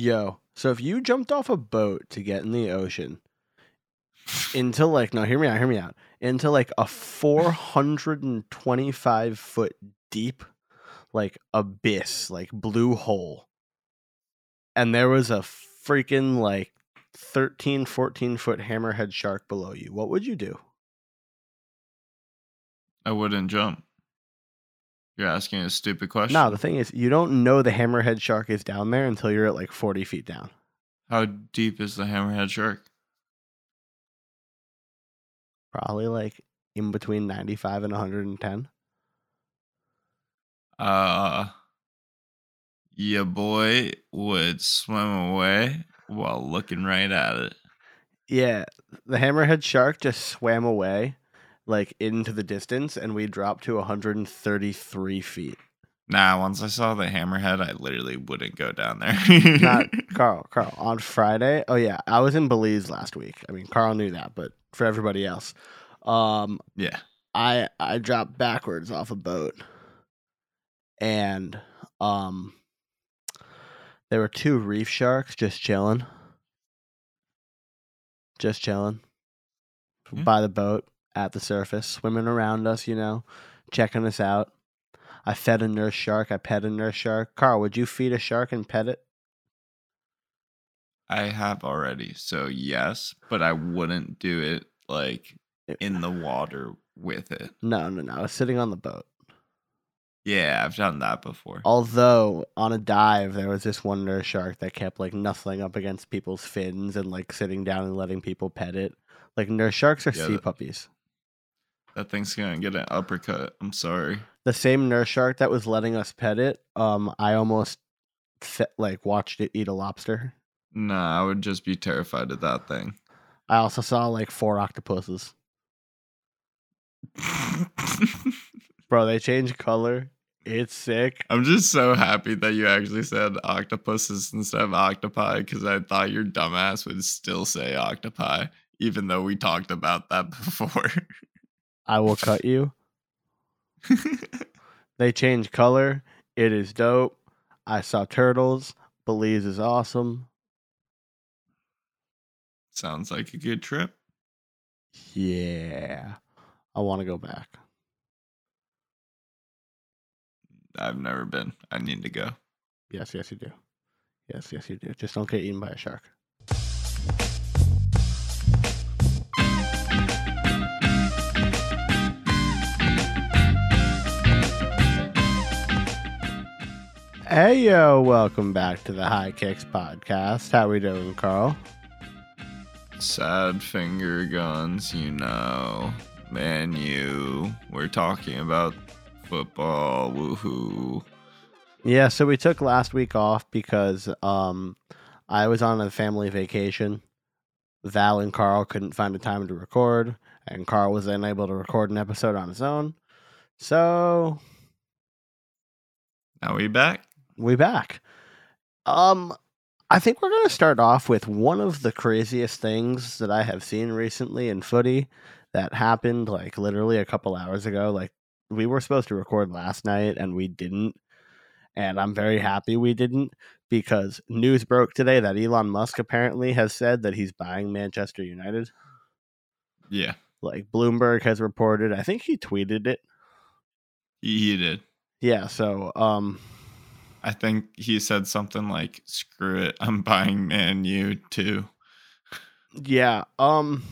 Yo, so if you jumped off a boat to get in the ocean into like no, hear me out, hear me out. Into like a 425 foot deep like abyss, like blue hole. And there was a freaking like 13, 14 foot hammerhead shark below you. What would you do? I wouldn't jump. You're asking a stupid question. No, the thing is, you don't know the hammerhead shark is down there until you're at like 40 feet down. How deep is the hammerhead shark? Probably like in between 95 and 110. Uh, your boy would swim away while looking right at it. Yeah, the hammerhead shark just swam away like into the distance and we dropped to 133 feet. Nah, once I saw the hammerhead, I literally wouldn't go down there. Not Carl, Carl, on Friday. Oh yeah, I was in Belize last week. I mean, Carl knew that, but for everybody else, um yeah. I I dropped backwards off a boat and um there were two reef sharks just chilling. Just chilling Yeah. by the boat at the surface, swimming around us, you know, checking us out. I fed a nurse shark. I pet a nurse shark. Carl, would you feed a shark and pet it? I have already, so yes, but I wouldn't do it like in the water with it. No, no, no. I was sitting on the boat. Yeah, I've done that before. Although on a dive, there was this one nurse shark that kept like nuzzling up against people's fins and like sitting down and letting people pet it. Like nurse sharks are Yeah, sea puppies. That thing's gonna get an uppercut. I'm sorry. The same nurse shark that was letting us pet it, um, I almost like watched it eat a lobster. Nah, I would just be terrified of that thing. I also saw like four octopuses. Bro, they change color. It's sick. I'm just so happy that you actually said octopuses instead of octopi because I thought your dumbass would still say octopi, even though we talked about that before. I will cut you. They change color. It is dope. I saw turtles. Belize is awesome. Sounds like a good trip. Yeah. I want to go back. I've never been. I need to go. Yes, yes, you do. Yes, yes, you do. Just don't get eaten by a shark. Hey yo, welcome back to the High Kicks podcast. How we doing, Carl? Sad finger guns, you know. Man, you. We're talking about football. Woohoo. Yeah, so we took last week off because um I was on a family vacation. Val and Carl couldn't find a time to record, and Carl was unable to record an episode on his own. So Now we back? We back. Um I think we're gonna start off with one of the craziest things that I have seen recently in footy that happened like literally a couple hours ago. Like we were supposed to record last night and we didn't. And I'm very happy we didn't because news broke today that Elon Musk apparently has said that he's buying Manchester United. Yeah, Like Bloomberg has reported, I think he tweeted it. he, he did. Yeah, so um I think he said something like, screw it, I'm buying Man U too. Yeah. Um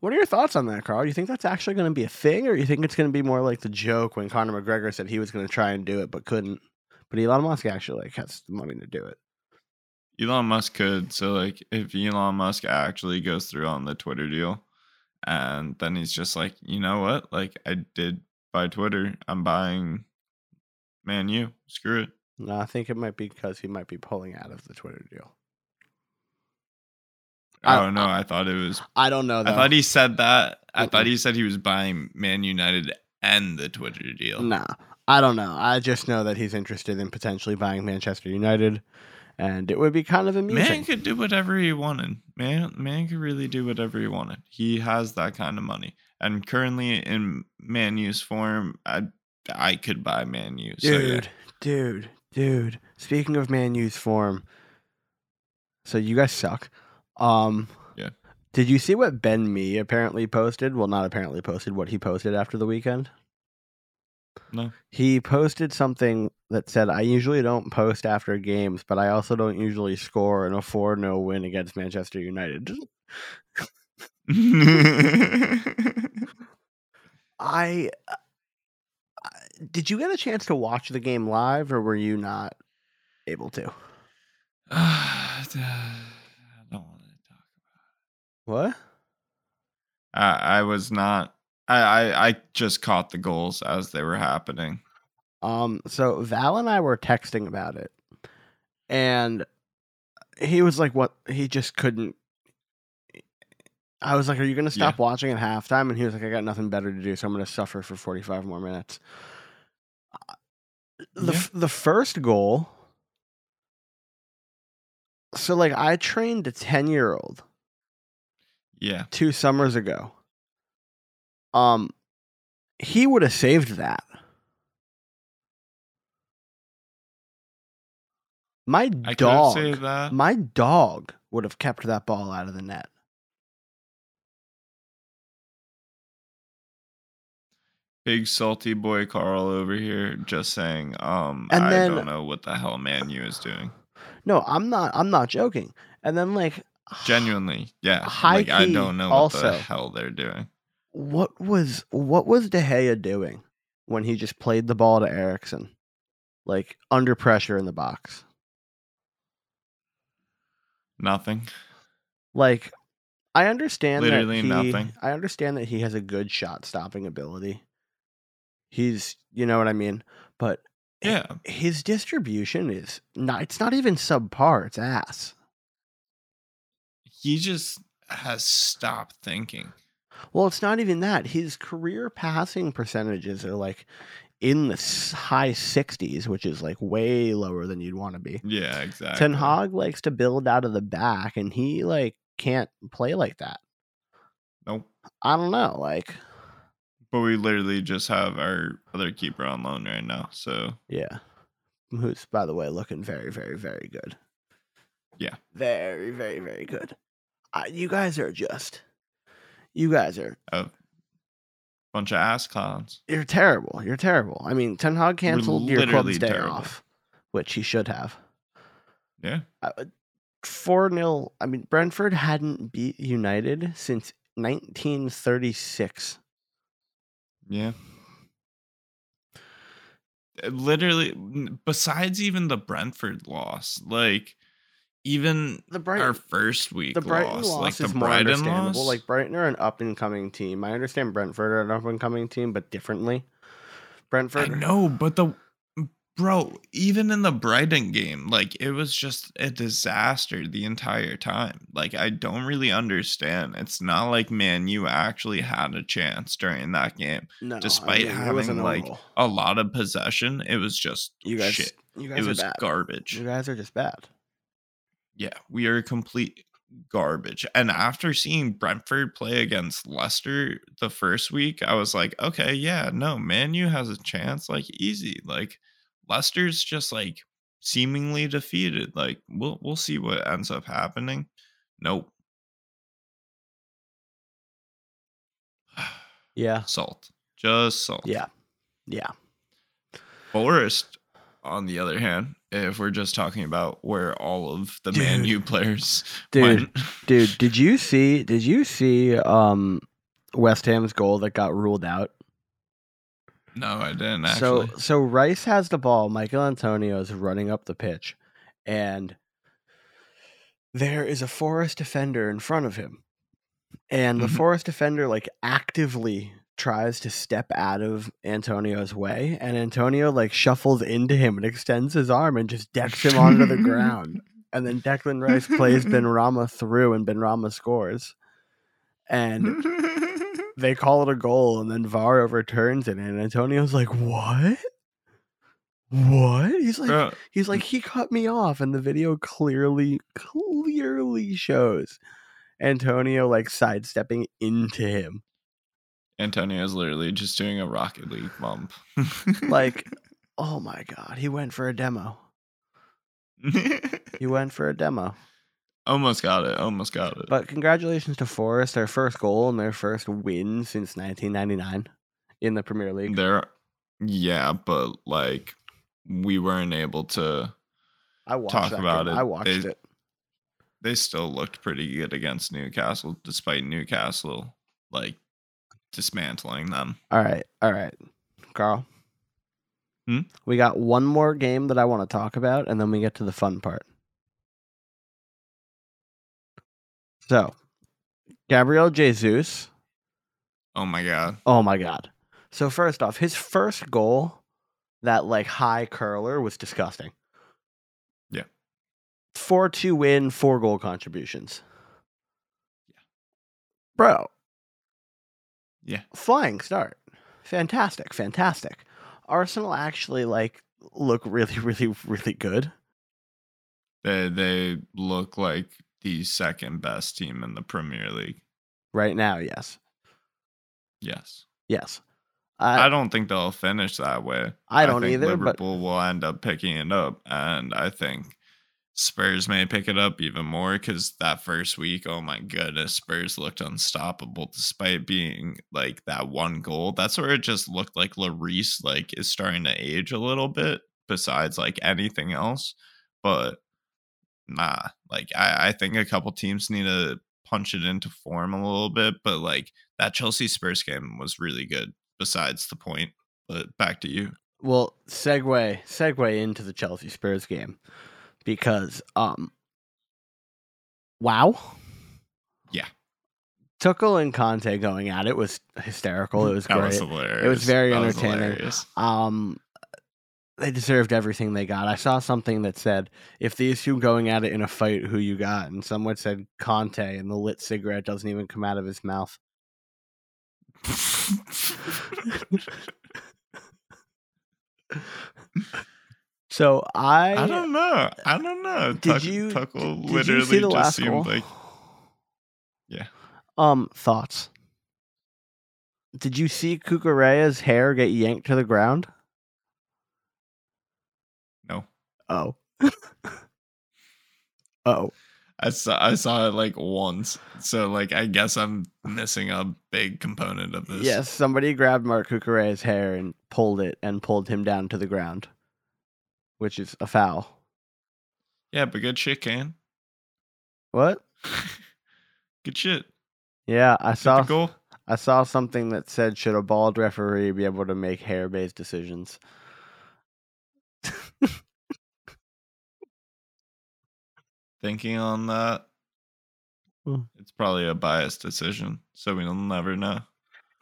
What are your thoughts on that, Carl? Do You think that's actually going to be a thing or you think it's going to be more like the joke when Conor McGregor said he was going to try and do it but couldn't? But Elon Musk actually like has the money to do it. Elon Musk could. So, like, if Elon Musk actually goes through on the Twitter deal, and then he's just like, you know what? Like, I did buy Twitter. I'm buying Man U. Screw it. No, I think it might be because he might be pulling out of the Twitter deal. I- oh, don't know. I thought it was. I don't know though. I thought he said that. I Mm-mm. thought he said he was buying Man United and the Twitter deal. Nah. I don't know. I just know that he's interested in potentially buying Manchester United and it would be kind of amusing. Man could do whatever he wanted. Man, man could really do whatever he wanted. He has that kind of money, and currently in Man U's form, I I could buy Man U. So yeah. dude, dude, Dude, speaking of Man U's form, so you guys suck. Um, Yeah. Did you see what Ben Mee apparently posted? Well, not apparently posted. What he posted after the weekend. No. He posted something that said, "I usually don't post after games, but I also don't usually score in a four 0 win against Manchester United." I uh, did you get a chance to watch the game live, or were you not able to? I don't want to talk. What? I, I was not. I, I I just caught the goals as they were happening. Um, so Val and I were texting about it, and he was like, "What?" He just couldn't. I was like, "Are you going to stop watching at halftime?" And he was like, "I got nothing better to do, so I'm going to suffer for 45 more minutes." The Yeah. f- the first goal. So like, I trained a 10 year old Yeah. two summers ago. Um, he would have saved that. My I dog, that. my dog would have kept that ball out of the net. Big salty boy Carl over here just saying, um, And I then- don't know what the hell Man U is doing. No, I'm not. I'm not joking. And then like, Genuinely, yeah. High like I don't know what also. the hell they're doing. what was what was De Gea doing when he just played the ball to Eriksen, like under pressure in the box? Nothing. Like, I understand Literally that he, nothing. I understand that he has a good shot stopping ability. He's, you know what I mean, but Yeah. his distribution is not. It's not even subpar. It's ass. He just has stopped thinking. Well, it's not even that. His career passing percentages are like in the high 60s, which is like way lower than you'd want to be. Yeah, exactly. Ten Hag likes to build out of the back, and he like can't play like that. Nope. I don't know. Like, But we literally just have our other keeper on loan right now. So yeah, who's by the way looking very, very, very good. Yeah. very, very, very good. Uh, you guys are just, you guys are a bunch of ass clowns. you're terrible. You're terrible. I mean, Ten Hag canceled your club's day terrible. off, which he should have. Yeah. Four 0 I mean, Brentford hadn't beat United since 1936. Yeah. Uh, Literally, besides even the Brentford loss, like even The Brighton, our first week the Brighton loss, loss, like the is more Brighton understandable. loss, Like Brighton are an up and coming team. I understand Brentford are an up and coming team, but differently. I Brentford, know, but the bro, even in the Brighton game, like it was just a disaster the entire time. Like I don't really understand. It's not like man, you actually had a chance during that game. no, despite it was a having, like. A lot of possession. It was just you guys, shit. you It guys are was bad. garbage. You guys are just bad. Yeah, we are complete garbage. And after seeing Brentford play against Leicester the first week, I was like, okay, yeah, no, Man U has a chance, like easy. Like Leicester's just like seemingly defeated. Like we'll we'll see what ends up happening. Nope. Yeah, salt. Just salt. yeah, yeah. Forest, on the other hand, if we're just talking about where all of the Man U players Dude, went, dude, did you see? Did you see um West Ham's goal that got ruled out? No, I didn't actually. So so Rice has the ball. Michael Antonio is running up the pitch, and there is a Forest defender in front of him, and the Mhm. Forest defender like actively tries to step out of Antonio's way, and Antonio like shuffles into him and extends his arm and just decks him onto the ground. And then Declan Rice plays Benrahma through, and Benrahma scores. And they call it a goal and then VAR overturns it and Antonio's like, "What? What?" He's like Bro, he's like he cut me off and the video clearly clearly shows Antonio like sidestepping into him. Antonio's literally just doing a Rocket League bump. Like, oh my god, he went for a demo. he went for a demo. Almost got it. Almost got it. But congratulations to Forest, their first goal and their first win since 1999 in the Premier League. there, yeah, but like we weren't able to. I watched talk about game. it. I watched They- it. They still looked pretty good against Newcastle, despite Newcastle like dismantling them. All right, all right, Carl. Hmm? We got one more game that I want to talk about, and then we get to the fun part. So, Gabriel Jesus. Oh my god. Oh my god! So first off, his first goal, that like high curler, was disgusting. Yeah. Four two win, four goal contributions. Yeah. Bro, Yeah. flying start. Fantastic, fantastic. Arsenal actually like look really, really, really good. They they look like the second best team in the Premier League. Right now, yes. Yes. Yes. I I, don't think they'll finish that way. I don't think either, but Liverpool will end up picking it up, and I think Spurs may pick it up even more because that first week, oh my goodness, Spurs looked unstoppable despite being like that one goal. That's where it just looked like Lloris like is starting to age a little bit. Besides like anything else, but nah, like I, I think a couple teams need to punch it into form a little bit. But like that Chelsea Spurs game was really good. Besides the point, but back to you. well, segue segue into the Chelsea Spurs game because um wow. Yeah. Tuchel and Conte going at it was hysterical. It was That great. was hilarious. very That was entertaining. hilarious. um they deserved everything they got. I saw something that said if these two going at it in a fight, who you got? And someone said Conte, and the lit cigarette doesn't even come out of his mouth. So I, I don't know. I don't know. Did Tuck- you- Tuchel did you literally see the just last seemed goal? like Yeah. Um, thoughts. Did you see Cucurella's hair get yanked to the ground? no. Oh. oh. I saw I saw it like once. So like I guess I'm missing a big component of this. Yes, somebody grabbed Marc Cucurella's hair and pulled it and pulled him down to the ground, which is a foul. Yeah, but good shit, can. What? good shit. Yeah, I saw. goal? I saw something that said, "Should a bald referee be able to make hair-based decisions?" Thinking on that. Hmm. It's probably a biased decision, so we'll never know.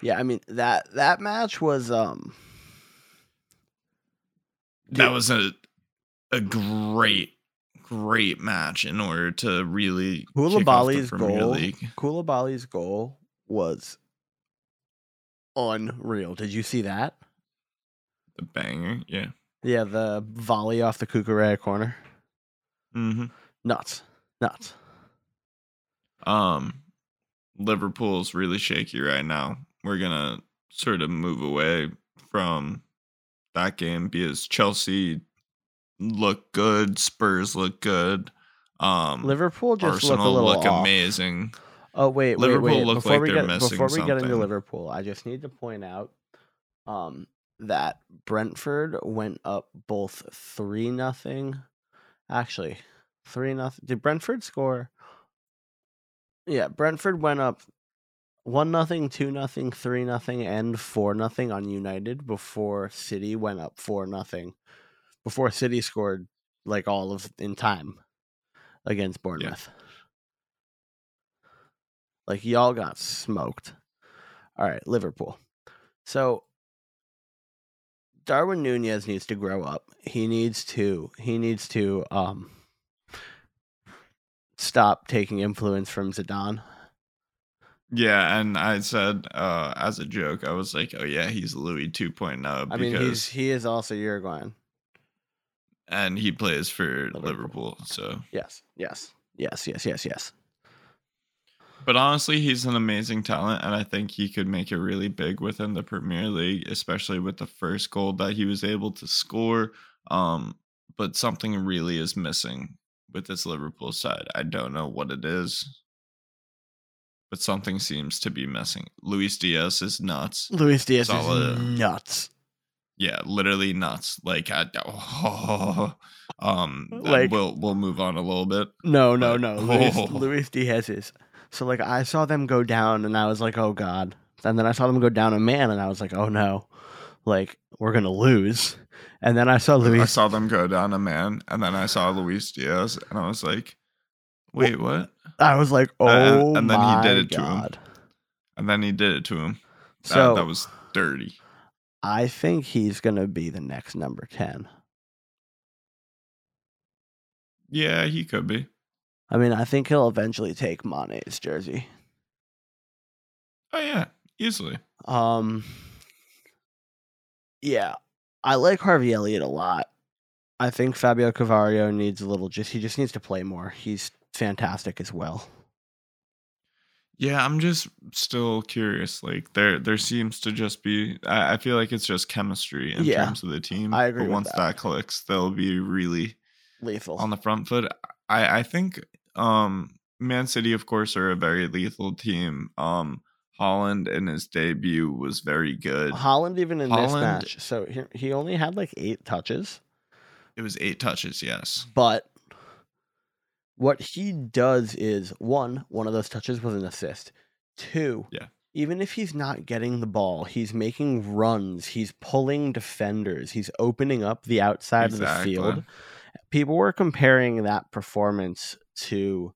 Yeah, I mean that that match was um. that Dude. was a a great great match in order to really Koulibaly's goal. League. Koulibaly's goal was unreal. Did you see that? The banger, yeah. Yeah, the volley off the Cucurella corner. Mm-hmm. Nuts, nuts. Um, Liverpool's really shaky right now. We're gonna sort of move away from that game because Chelsea look good, Spurs look good. Um, Liverpool just look a Arsenal little look off. amazing. Oh wait, Liverpool wait, wait. look Before like we they're get missing before we get into. Liverpool, I just need to point out um that Brentford went up both three nothing. Actually, three nothing. Did Brentford score? Yeah, Brentford went up one nothing, two nothing, three nothing, and four nothing on United before City went up four nothing. Before City scored like all of in time against Bournemouth. Like y'all got smoked. All right, Liverpool. So Darwin Nunez needs to grow up. He needs to he needs to um stop taking influence from Zidane. Yeah, and I said uh, as a joke, I was like, "Oh yeah, he's Luis 2.0." I mean, he's he is also Uruguayan. and he plays for Liverpool. Liverpool. So, Yes, yes, yes, yes, yes, yes. but honestly, he's an amazing talent, and I think he could make it really big within the Premier League, especially with the first goal that he was able to score. Um, but something really is missing with this Liverpool side. I don't know what it is, but something seems to be missing. Luis Diaz is nuts. Luis Diaz Solid. is nuts. Yeah, literally nuts. Like, I, oh, um, Like- we'll we'll move on a little bit. No, no, But- no. Luis, Oh. Luis Diaz is. So like I saw them go down and I was like, oh god. And then I saw them go down a man and I was like, oh no. Like we're gonna lose. And then I saw Luis. I saw them go down a man, and then I saw Luis Diaz, and I was like, "Wait, what?" I was like, oh and- and then he did it to him. And then he did it to him. That, So that was dirty. I think he's gonna be the next number ten. Yeah, he could be. I mean, I think he'll eventually take Mane's jersey. Oh yeah, easily. Um, yeah, I like Harvey Elliott a lot. I think Fabio Carvalho needs a little just he just needs to play more. He's fantastic as well. Yeah, I'm just still curious. Like there, there seems to just be. I, I feel like it's just chemistry in Yeah, terms of the team. I agree But once that. that. clicks, they'll be really Lethal. on the front foot. I, I think um Man City, of course, are a very lethal team. Um Haaland in his debut was very good. Haaland even in this Haaland- match. So he, he only had like 8 touches, It was eight touches, yes. but what he does is one, one of those touches was an assist. Two, Yeah. even if he's not getting the ball, he's making runs, he's pulling defenders, he's opening up the outside of the field. People were comparing that performance to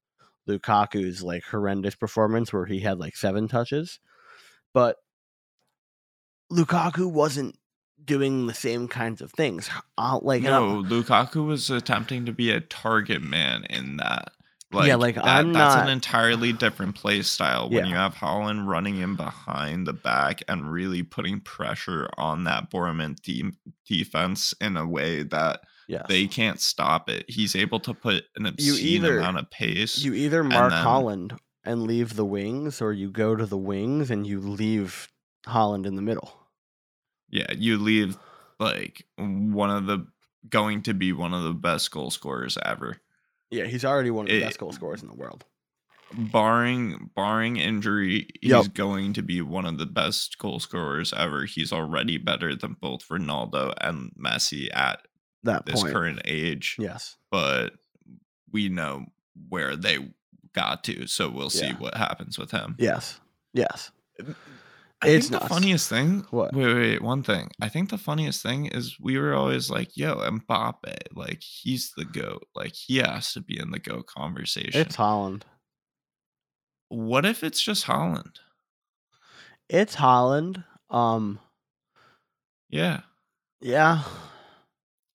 Lukaku's like horrendous performance where he had like seven touches. But Lukaku wasn't doing the same kinds of things. Uh, like I'm- No, Lukaku was attempting to be a target man in that. Like, Yeah, like, that, I'm that's not- an entirely different play style when Yeah. you have Haaland running in behind the back and really putting pressure on that Bournemouth de- defense in a way that yes. they can't stop it. He's able to put an obscene either- amount of pace. you either mark then- Haaland and leave the wings or you go to the wings and you leave Haaland in the middle. yeah, you leave like one of the going to be one of the best goal scorers ever. Yeah, he's already one of the It- best goal scorers in the world. barring barring injury, he's Yep. going to be one of the best goal scorers ever. He's already better than both Ronaldo and Messi at That this point. current age. yes. But we know where they got to, so we'll see Yeah. what happens with him. Yes. Yes. I It's think the funniest thing. What? Wait, wait, one thing. I think the funniest thing is we were always like, "Yo, Mbappe, like he's the goat. Like he has to be in the goat conversation." It's Haaland. what if it's just Haaland? It's Haaland. Um Yeah. yeah.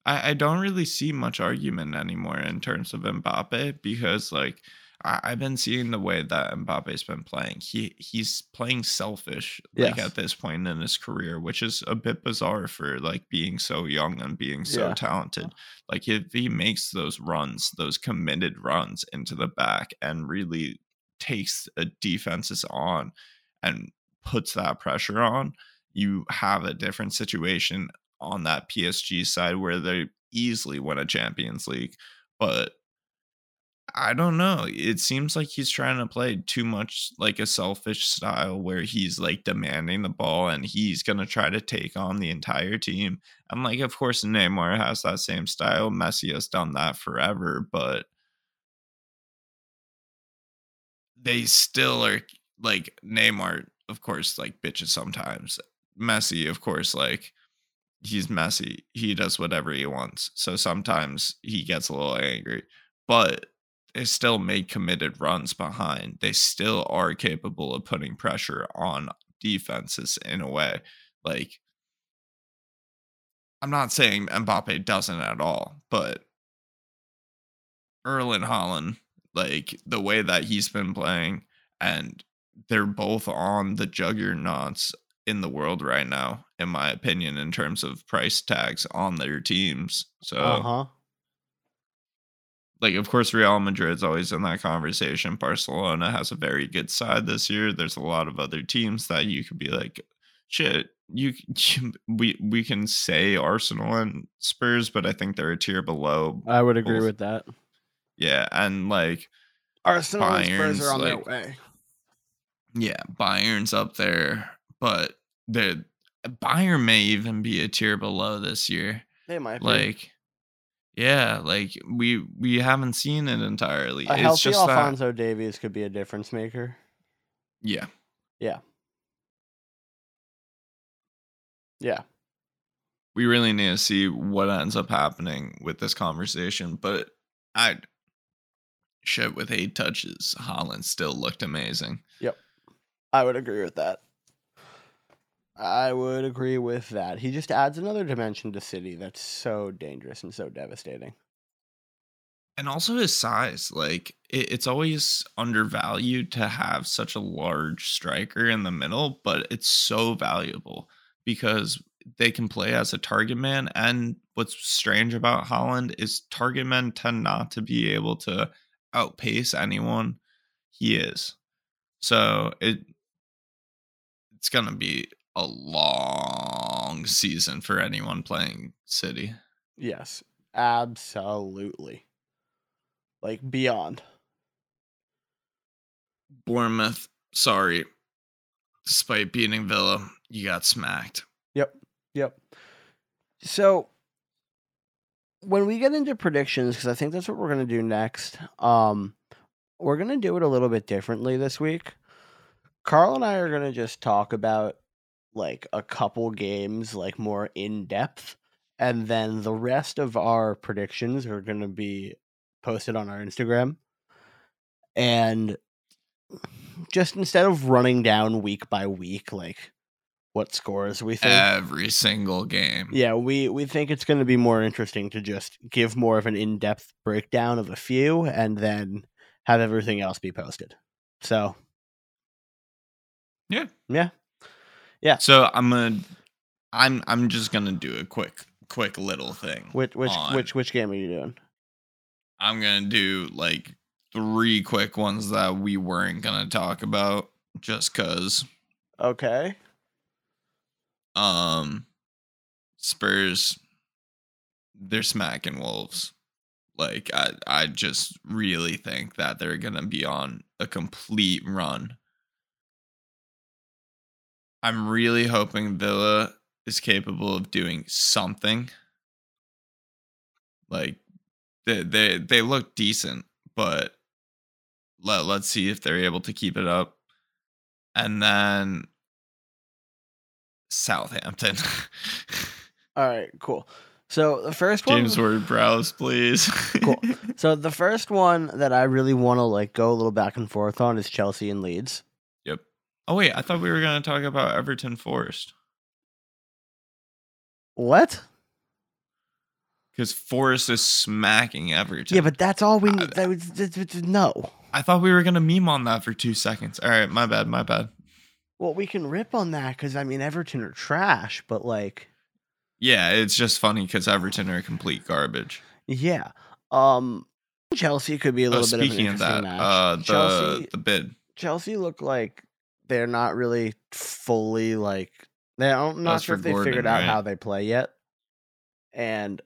I, I don't really see much argument anymore in terms of Mbappe because like I, I've been seeing the way that Mbappe's been playing. He he's playing selfish like Yes. at this point in his career, which is a bit bizarre for like being so young and being so Yeah. talented. Like if he makes those runs, those committed runs into the back and really takes a defenses on and puts that pressure on, you have a different situation on that PSG side where they easily win a Champions League. But I don't know. It seems like he's trying to play too much like a selfish style where he's like demanding the ball and he's going to try to take on the entire team. And like, of course, Neymar has that same style. Messi has done that forever, but they still are like Neymar, of course, like bitches sometimes. Messi, of course, like he's messy. He does whatever he wants. So sometimes he gets a little angry, but they still make committed runs behind. They still are capable of putting pressure on defenses in a way. Like, I'm not saying Mbappe doesn't at all, but Erling Haaland, like the way that he's been playing, and they're both on the juggernauts in the world right now, in my opinion, in terms of price tags on their teams. So, Uh-huh. like, of course, Real Madrid's always in that conversation. Barcelona has a very good side this year. There's a lot of other teams that you could be like, shit, you, you we we can say Arsenal and Spurs, but I think they're a tier below. I would agree both. with that. Yeah, and like Arsenal and Spurs are on like- their way. yeah, Bayern's up there, but the Bayern may even be a tier below this year. They might be. Like, yeah, like we we haven't seen it entirely. a it's healthy just that, Alfonso Davies could be a difference maker. yeah, Yeah. Yeah. We really need to see what ends up happening with this conversation. But I shit with eight touches, Haaland still looked amazing. Yep. I would agree with that. I would agree with that. He just adds another dimension to City that's so dangerous and so devastating. and also his size like it, it's always undervalued to have such a large striker in the middle but it's so valuable because they can play as a target man and what's strange about Haaland is target men tend not to be able to outpace anyone he is so it it's gonna be a long season for anyone playing city Yes, absolutely. Like beyond. Bournemouth, sorry. Despite beating Villa, you got smacked. Yep. Yep. So when we get into predictions, because I think that's what we're gonna do next, um, we're gonna do it a little bit differently this week. Carl and I are gonna just talk about like a couple games, like more in depth, and then the rest of our predictions are gonna be posted on our Instagram. And just instead of running down week by week, like what scores we think. Every single game. Yeah, we we think it's going to be more interesting to just give more of an in-depth breakdown of a few and then have everything else be posted. So, Yeah. Yeah. So I'm gonna I'm I'm just gonna do a quick quick little thing. which which on- which which game are you doing? I'm gonna do like three quick ones that we weren't gonna talk about just cause Okay. um Spurs they're smacking Wolves. Like I I just really think that they're going to be on a complete run. I'm really hoping Villa is capable of doing something. Like they they they look decent, but let let's see if they're able to keep it up. And then Southampton. All right, cool. So the first one James Ward-Prowse, please. Cool. So the first one that I really want to like go a little back and forth on is Chelsea and Leeds. Oh wait, I thought we were gonna talk about Everton Forest What? because Forest is smacking Everton. Yeah, but that's all we need. That was, that- that- no. I thought we were gonna meme on that for two seconds. All right, my bad, my bad. Well, we can rip on that because I mean Everton are trash, but like, Yeah, it's just funny because Everton are complete garbage. yeah. Um, Chelsea could be a Oh, little bit of an speaking of that, match. uh, the Chelsea, the bid. Chelsea look like they're not really fully like they don't not sure if they Gordon, figured out right? how they play yet. And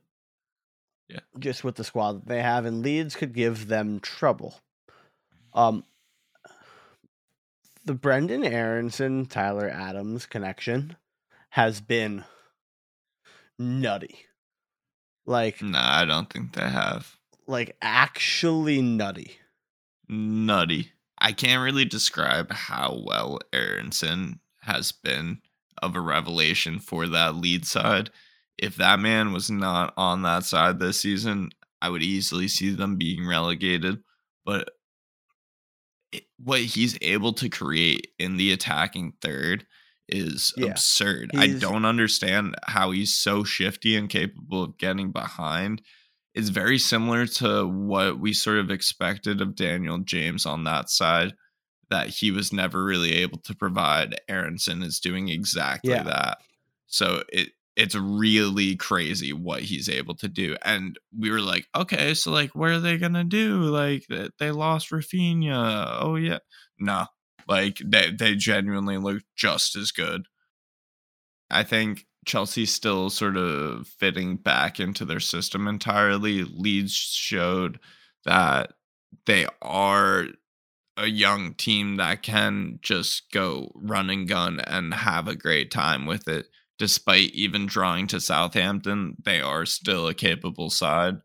Yeah. just with the squad that they have, and Leeds could give them trouble. Um the Brenden Aaronson Tyler Adams connection has been nutty. Like Nah, I don't think they have. like actually nutty. Nutty. I can't really describe how well Aaronson has been of a revelation for that lead side. If that man was not on that side this season, I would easily see them being relegated. But what he's able to create in the attacking third is Yeah. absurd. I don't understand how he's so shifty and capable of getting behind. It's very similar to what we sort of expected of Daniel James on that side, that he was never really able to provide. Aaronson is doing exactly Yeah. that. So it it's really crazy what he's able to do. And we were like, okay, so like what are they gonna do? Like they lost Rafinha. Oh yeah. No. Like they they genuinely look just as good. I think Chelsea's still sort of fitting back into their system entirely. Leeds showed that they are a young team that can just go run and gun and have a great time with it. Despite even drawing to Southampton, they are still a capable side.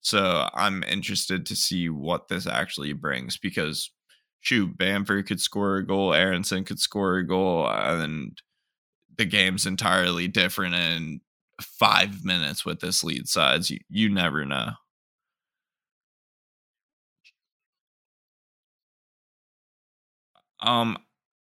So I'm interested to see what this actually brings because shoot, Bamford could score a goal, Aaronson could score a goal, and the game's entirely different in five minutes with this lead size. You, you never know. Um,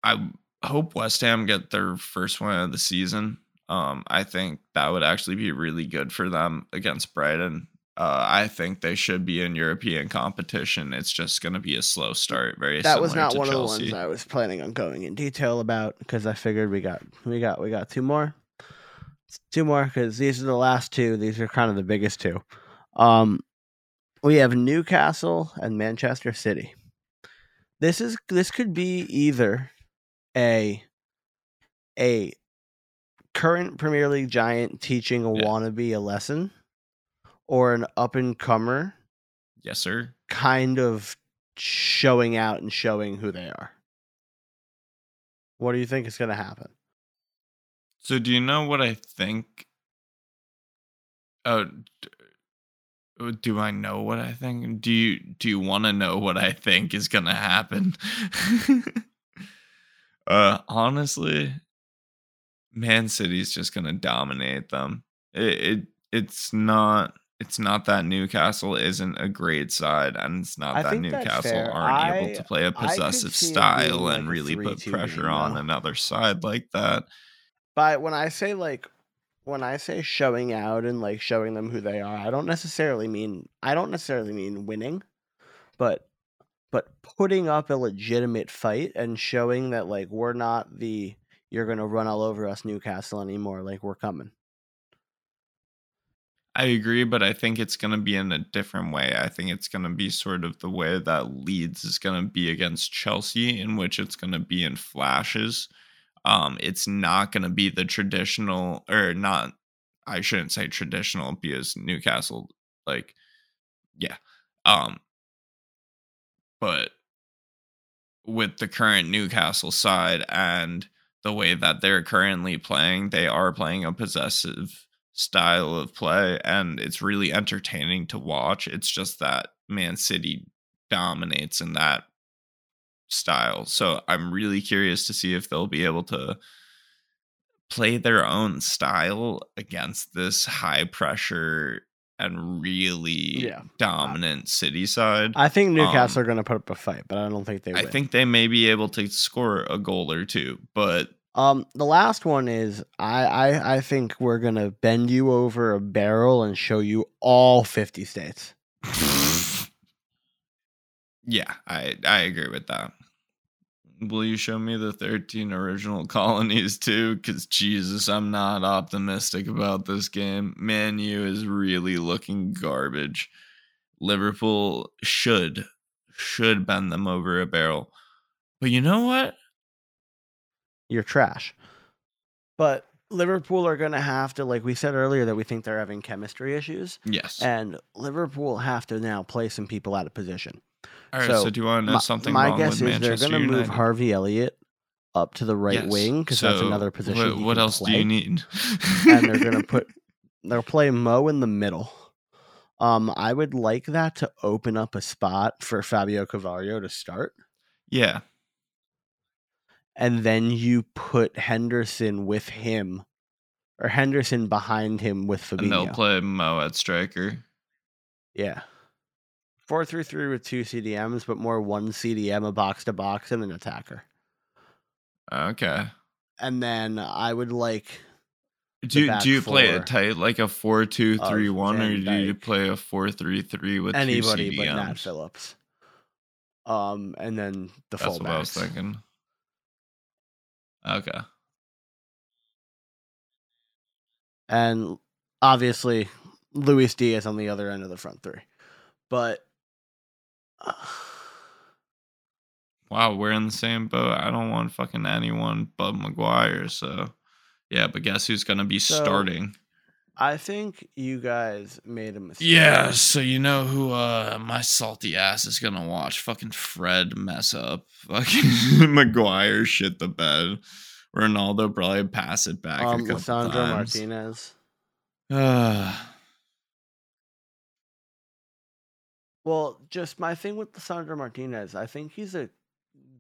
I hope West Ham get their first win of the season. Um, I think that would actually be really good for them against Brighton. Uh, I think they should be in European competition. It's just going to be a slow start. Very that was not one Chelsea. of the ones I was planning on going in detail about because I figured we got we got we got two more, two more because these are the last two. These are kind of the biggest two. Um, we have Newcastle and Manchester City. This is this could be either a a current Premier League giant teaching a Yeah. wannabe a lesson, or an up and comer Yes, sir. kind of showing out and showing who they are. What do you think is going to happen? So, do you know what I think? Oh, uh, do I know what I think? Do you do you want to know what I think is gonna happen? uh, honestly, Man City's just gonna dominate them. It, it it's not it's not that Newcastle isn't a great side, and it's not I that Newcastle aren't I- able to play a possessive style and like a really put 3-2 pressure game, on though. another side like that. But when I say like when I say showing out and like showing them who they are, I don't necessarily mean I don't necessarily mean winning, but but putting up a legitimate fight and showing that like we're not the you're going to run all over us Newcastle anymore, like we're coming. I agree, but I think it's going to be in a different way. I think it's going to be sort of the way that Leeds is going to be against Chelsea, in which it's going to be in flashes. Um, it's not going to be the traditional, or not. I shouldn't say traditional because Newcastle, like, yeah, um, but with the current Newcastle side and the way that they're currently playing, they are playing a possessive style of play and it's really entertaining to watch. It's just that Man City dominates in that style. So I'm really curious to see if they'll be able to play their own style against this high pressure and really Yeah. dominant city side. I think Newcastle Um, are going to put up a fight, but I don't think they I win. think they may be able to score a goal or two, but Um, the last one is I, I I think we're gonna bend you over a barrel and show you all fifty states. yeah, I I agree with that. Will you show me the 13 original colonies too? Because Jesus, I'm not optimistic about this game. Man U is really looking garbage. Liverpool should should bend them over a barrel. But you know what? You're trash. But Liverpool are gonna have to, like we said earlier, that we think they're having chemistry issues, Yes. and Liverpool have to now play some people out of position. All right. So, so do you want to know my, something my wrong guess with is they're gonna move Harvey Elliott up to the right Yes. wing because that's another position. What, what can else do you need? and they're gonna put they'll play Mo in the middle. Um, I would like that to open up a spot for Fabio Carvalho to start, yeah. And then you put Henderson with him, or Henderson behind him with And they'll play Mo at striker. yeah, four three three with two CDMs, but more one CDM, a box to box, and an attacker. Okay. And then I would like Do you, do you play it tight like a four two three one, or do you play a four three three with anybody but? Nat Phillips. Um, and then the That's what I was fullbacks. thinking. Okay. and obviously Luis Diaz on the other end of the front three. But uh, Wow, we're in the same boat. I don't want fucking anyone but Maguire, so Yeah, but guess who's gonna be So- starting? I think you guys made a mistake. Yeah, so you know who uh my salty ass is gonna watch? Fucking Fred mess up. Fucking Maguire shit the bed. Ronaldo probably pass it back Um, Lisandro. Martinez. Uh, Well, just my thing with Lisandro Martinez, I think he's a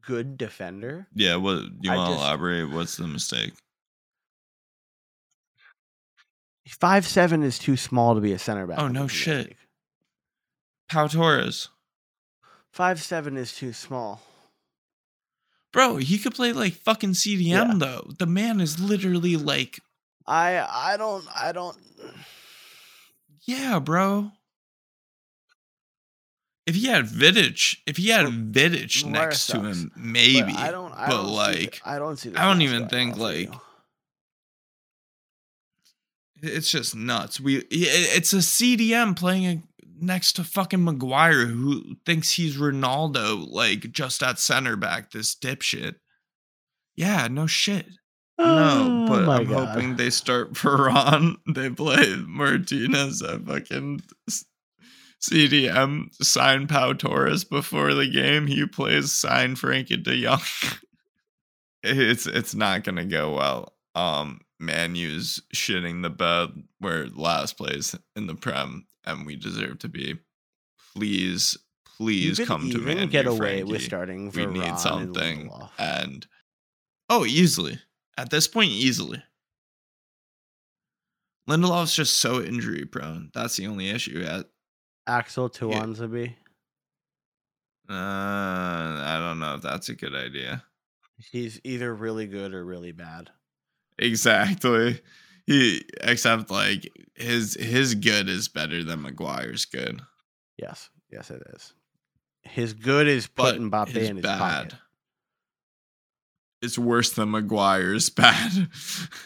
good defender. yeah, what you want to elaborate? What's the mistake? Five seven is too small to be a center back. Oh, no shit. League. Pau Torres. Five seven is too small. Bro, he could play like fucking CDM Yeah. though. The man is literally like, I I don't I don't. yeah, bro. If he had Vidic, if he had Vidic next to him, maybe. But I don't. I but, don't like, I don't see. I don't even think, off of you. like, It's just nuts. We it's a CDM playing a, next to fucking Maguire who thinks he's Ronaldo, like just at center back. This dipshit. Yeah, no shit. No, Oh but I'm God. hoping they start Peron. They play Martinez at fucking CDM. Sign Pau Torres before the game. He plays sign Frankie De Jong. it's it's not gonna go well. Um, Manu's shitting the bed. We're last place in the Prem, and we deserve to be. Please, please come to Man get away with starting. we need something Lindelof. and oh easily at this point easily lindelof's just so injury prone that's the only issue at Axel Tuanzebe. uh i don't know if that's a good idea He's either really good or really bad. Exactly he except like his his good is better than Maguire's good Yes, yes, it is. His good is but putting Mbappe his in his bad pocket. it's worse than Maguire's bad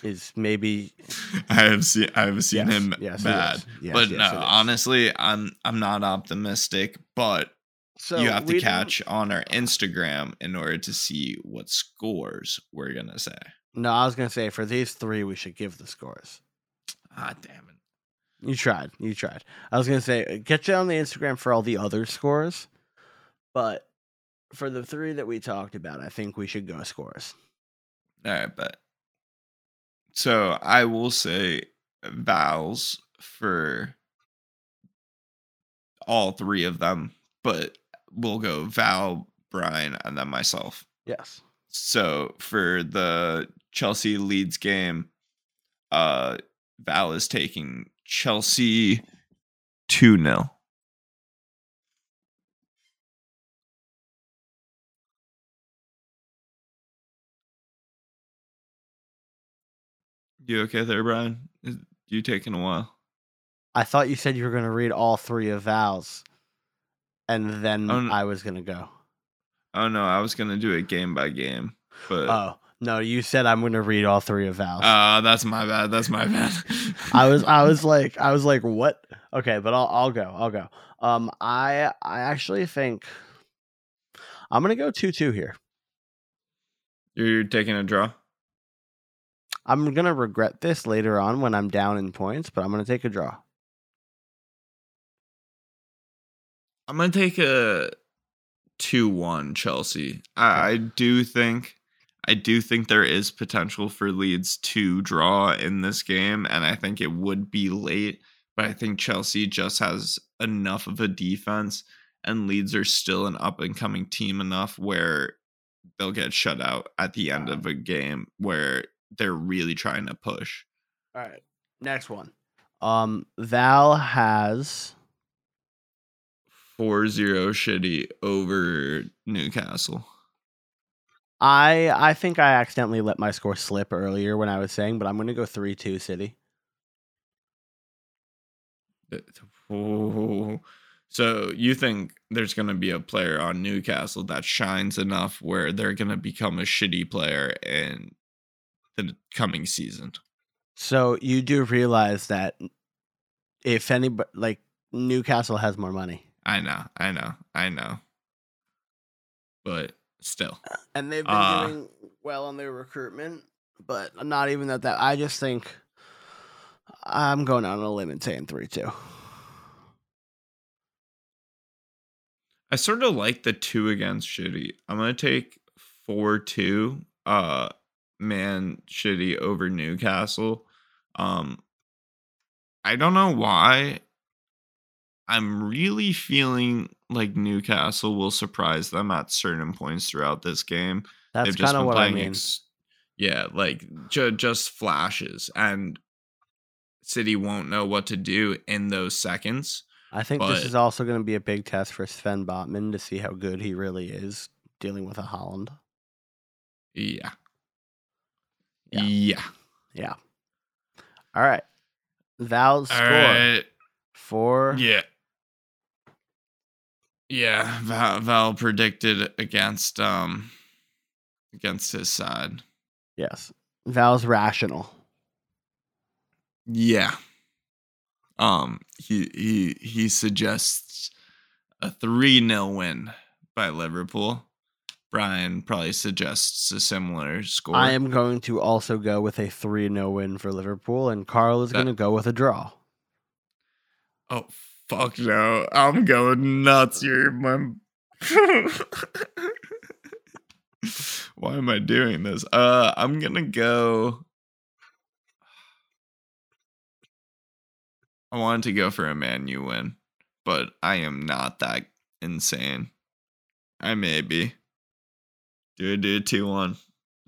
Is maybe I have seen I have seen Yes, him yes, bad. Yes, but no, honestly, I'm I'm not optimistic. But so you have to catch on our Instagram in order to see what scores we're gonna say. No, I was gonna say for these three, we should give the scores. Ah, damn it! You tried. You tried. I was gonna say uh, get you on the Instagram for all the other scores, but for the three that we talked about, I think we should go scores. All right, but so I will say Val's for all three of them, but we'll go Val, Brian, and then myself. Yes. So for the Chelsea Leeds game, uh Val is taking Chelsea 2 0. You okay there, Brian? You taking a while? I thought you said you were gonna read all three of Val's, and then Oh, n- I was gonna go. Oh no, I was gonna do it game by game, but Oh no, you said I'm gonna read all three of Val's. uh that's my bad. That's my bad. I was I was like I was like what? Okay, but I'll I'll go. I'll go. Um I I actually think I'm going to go 2-2 here. You're taking a draw. I'm going to regret this later on when I'm down in points, but I'm going to take a draw. I'm gonna take a two-one Chelsea. I, I do think, I do think there is potential for Leeds to draw in this game, and I think it would be late. But I think Chelsea just has enough of a defense, and Leeds are still an up-and-coming team enough where they'll get shut out at the end of a game where they're really trying to push. All right. Next one. Um Val has 4-0 shitty over Newcastle. I I think I accidentally let my score slip earlier when I was saying, but I'm going to go 3-2 City. Oh. So you think there's going to be a player on Newcastle that shines enough where they're going to become a shitty player in the coming season? So you do realize that if anybody like Newcastle has more money I know, I know, I know. But still, and they've been Uh, doing well on their recruitment. but not even that. That I just think I'm going out on a limb and saying three two. I sort of like the two against shitty. I'm gonna take four two. Uh, man, shitty over Newcastle. Um, I don't know why. I'm really feeling like Newcastle will surprise them at certain points throughout this game. That's kind of what I mean. ex- yeah, like ju- just flashes, and City won't know what to do in those seconds. I think this is also going to be a big test for Sven Botman to see how good he really is dealing with a Haaland. Yeah. Yeah. Yeah. Yeah. All right. Val's All score right. for Yeah. Yeah. Val, Val predicted against um against his side. yes. Val's rational. Yeah. Um he he he suggests a 3-0 win by Liverpool. Brian probably suggests a similar score. I am going to also go with a 3 0 win for Liverpool, and Carl is That- going to go with a draw. Oh fuck no! I'm going nuts here, my. Why am I doing this? Uh, I'm gonna go. I wanted to go for a Man you win, but I am not that insane. I may be. Do I do a 2 1?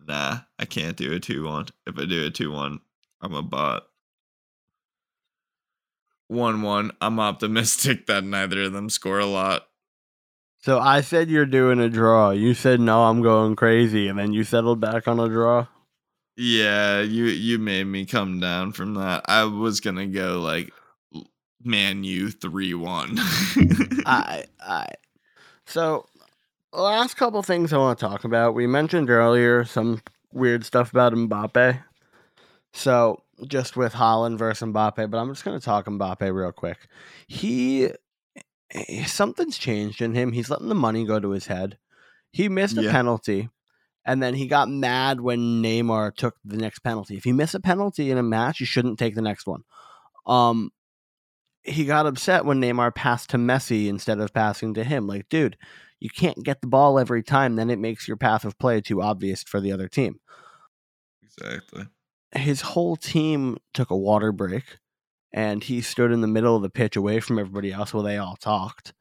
Nah, I can't do a 2 1. If I do a 2 1, I'm a bot. 1 1. I'm optimistic that neither of them score a lot. So I said you're doing a draw. You said, no, I'm going crazy. And then you settled back on a draw. Yeah, you you made me come down from that. I was gonna go like Man U three one. I, I. So, last couple things I want to talk about. We mentioned earlier some weird stuff about Mbappe. So, just with Haaland versus Mbappe, but I'm just going to talk Mbappe real quick. He, eh, something's changed in him. He's letting the money go to his head. He missed a Yeah. penalty, and then he got mad when Neymar took the next penalty. If you miss a penalty in a match, you shouldn't take the next one. Um, he got upset when Neymar passed to Messi instead of passing to him. Like, dude, you can't get the ball every time. Then it makes your path of play too obvious for the other team. exactly. His whole team took a water break, and he stood in the middle of the pitch away from everybody else while they all talked.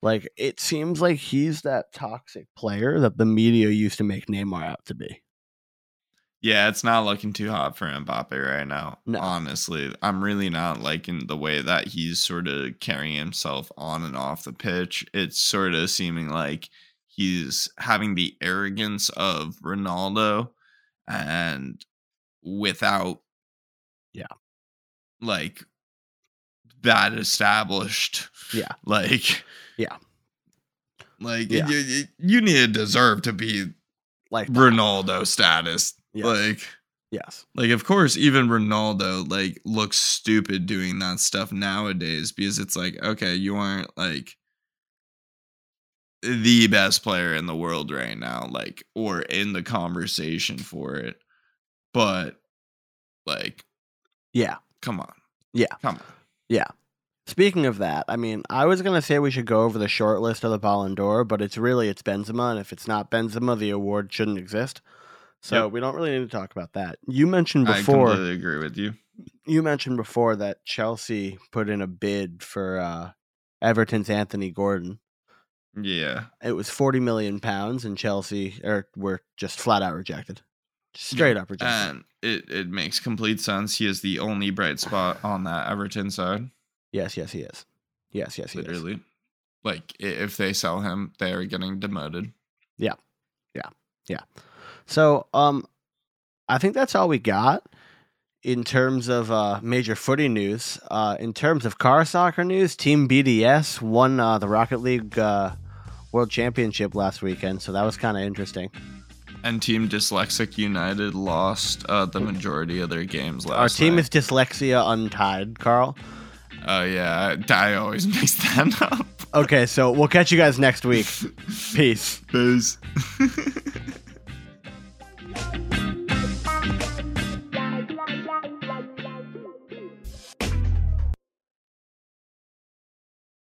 Like, it seems like he's that toxic player that the media used to make Neymar out to be. Yeah, it's not looking too hot for Mbappe right now. No. Honestly, I'm really not liking the way that he's sort of carrying himself on and off the pitch. It's sort of seeming like he's having the arrogance of Ronaldo and without Yeah. like that established Yeah. like Yeah. like Yeah. You, you, need to deserve to be Like, that. Ronaldo status Yes. like yes. like of course even Ronaldo like looks stupid doing that stuff nowadays because it's like okay you aren't like the best player in the world right now like or in the conversation for it but like Yeah. come on Yeah. come on Yeah. Speaking of that, I mean, I was gonna say we should go over the short list of the Ballon d'Or, but it's really it's Benzema, and if it's not Benzema, the award shouldn't exist. So Yep. we don't really need to talk about that. You mentioned before. I completely agree with you You mentioned before that Chelsea put in a bid for uh, Everton's Anthony Gordon. yeah It was forty million pounds, and Chelsea or were just flat out rejected, straight up rejected. and it it makes complete sense he is the only bright spot on that Everton side yes, yes, he is. Yes, yes, he is. literally like if they sell him they are getting demoted Yeah. Yeah. Yeah. So, um, I think that's all we got in terms of uh, major footy news. Uh, in terms of car soccer news, Team BDS won uh, the Rocket League uh, World Championship last weekend, so that was kind of interesting and Team Dyslexic United lost uh, the majority of their games last. Our team night. is dyslexia untied, Carl. Oh uh, yeah, I, always mix that up. okay, so we'll catch you guys next week. Peace. Peace.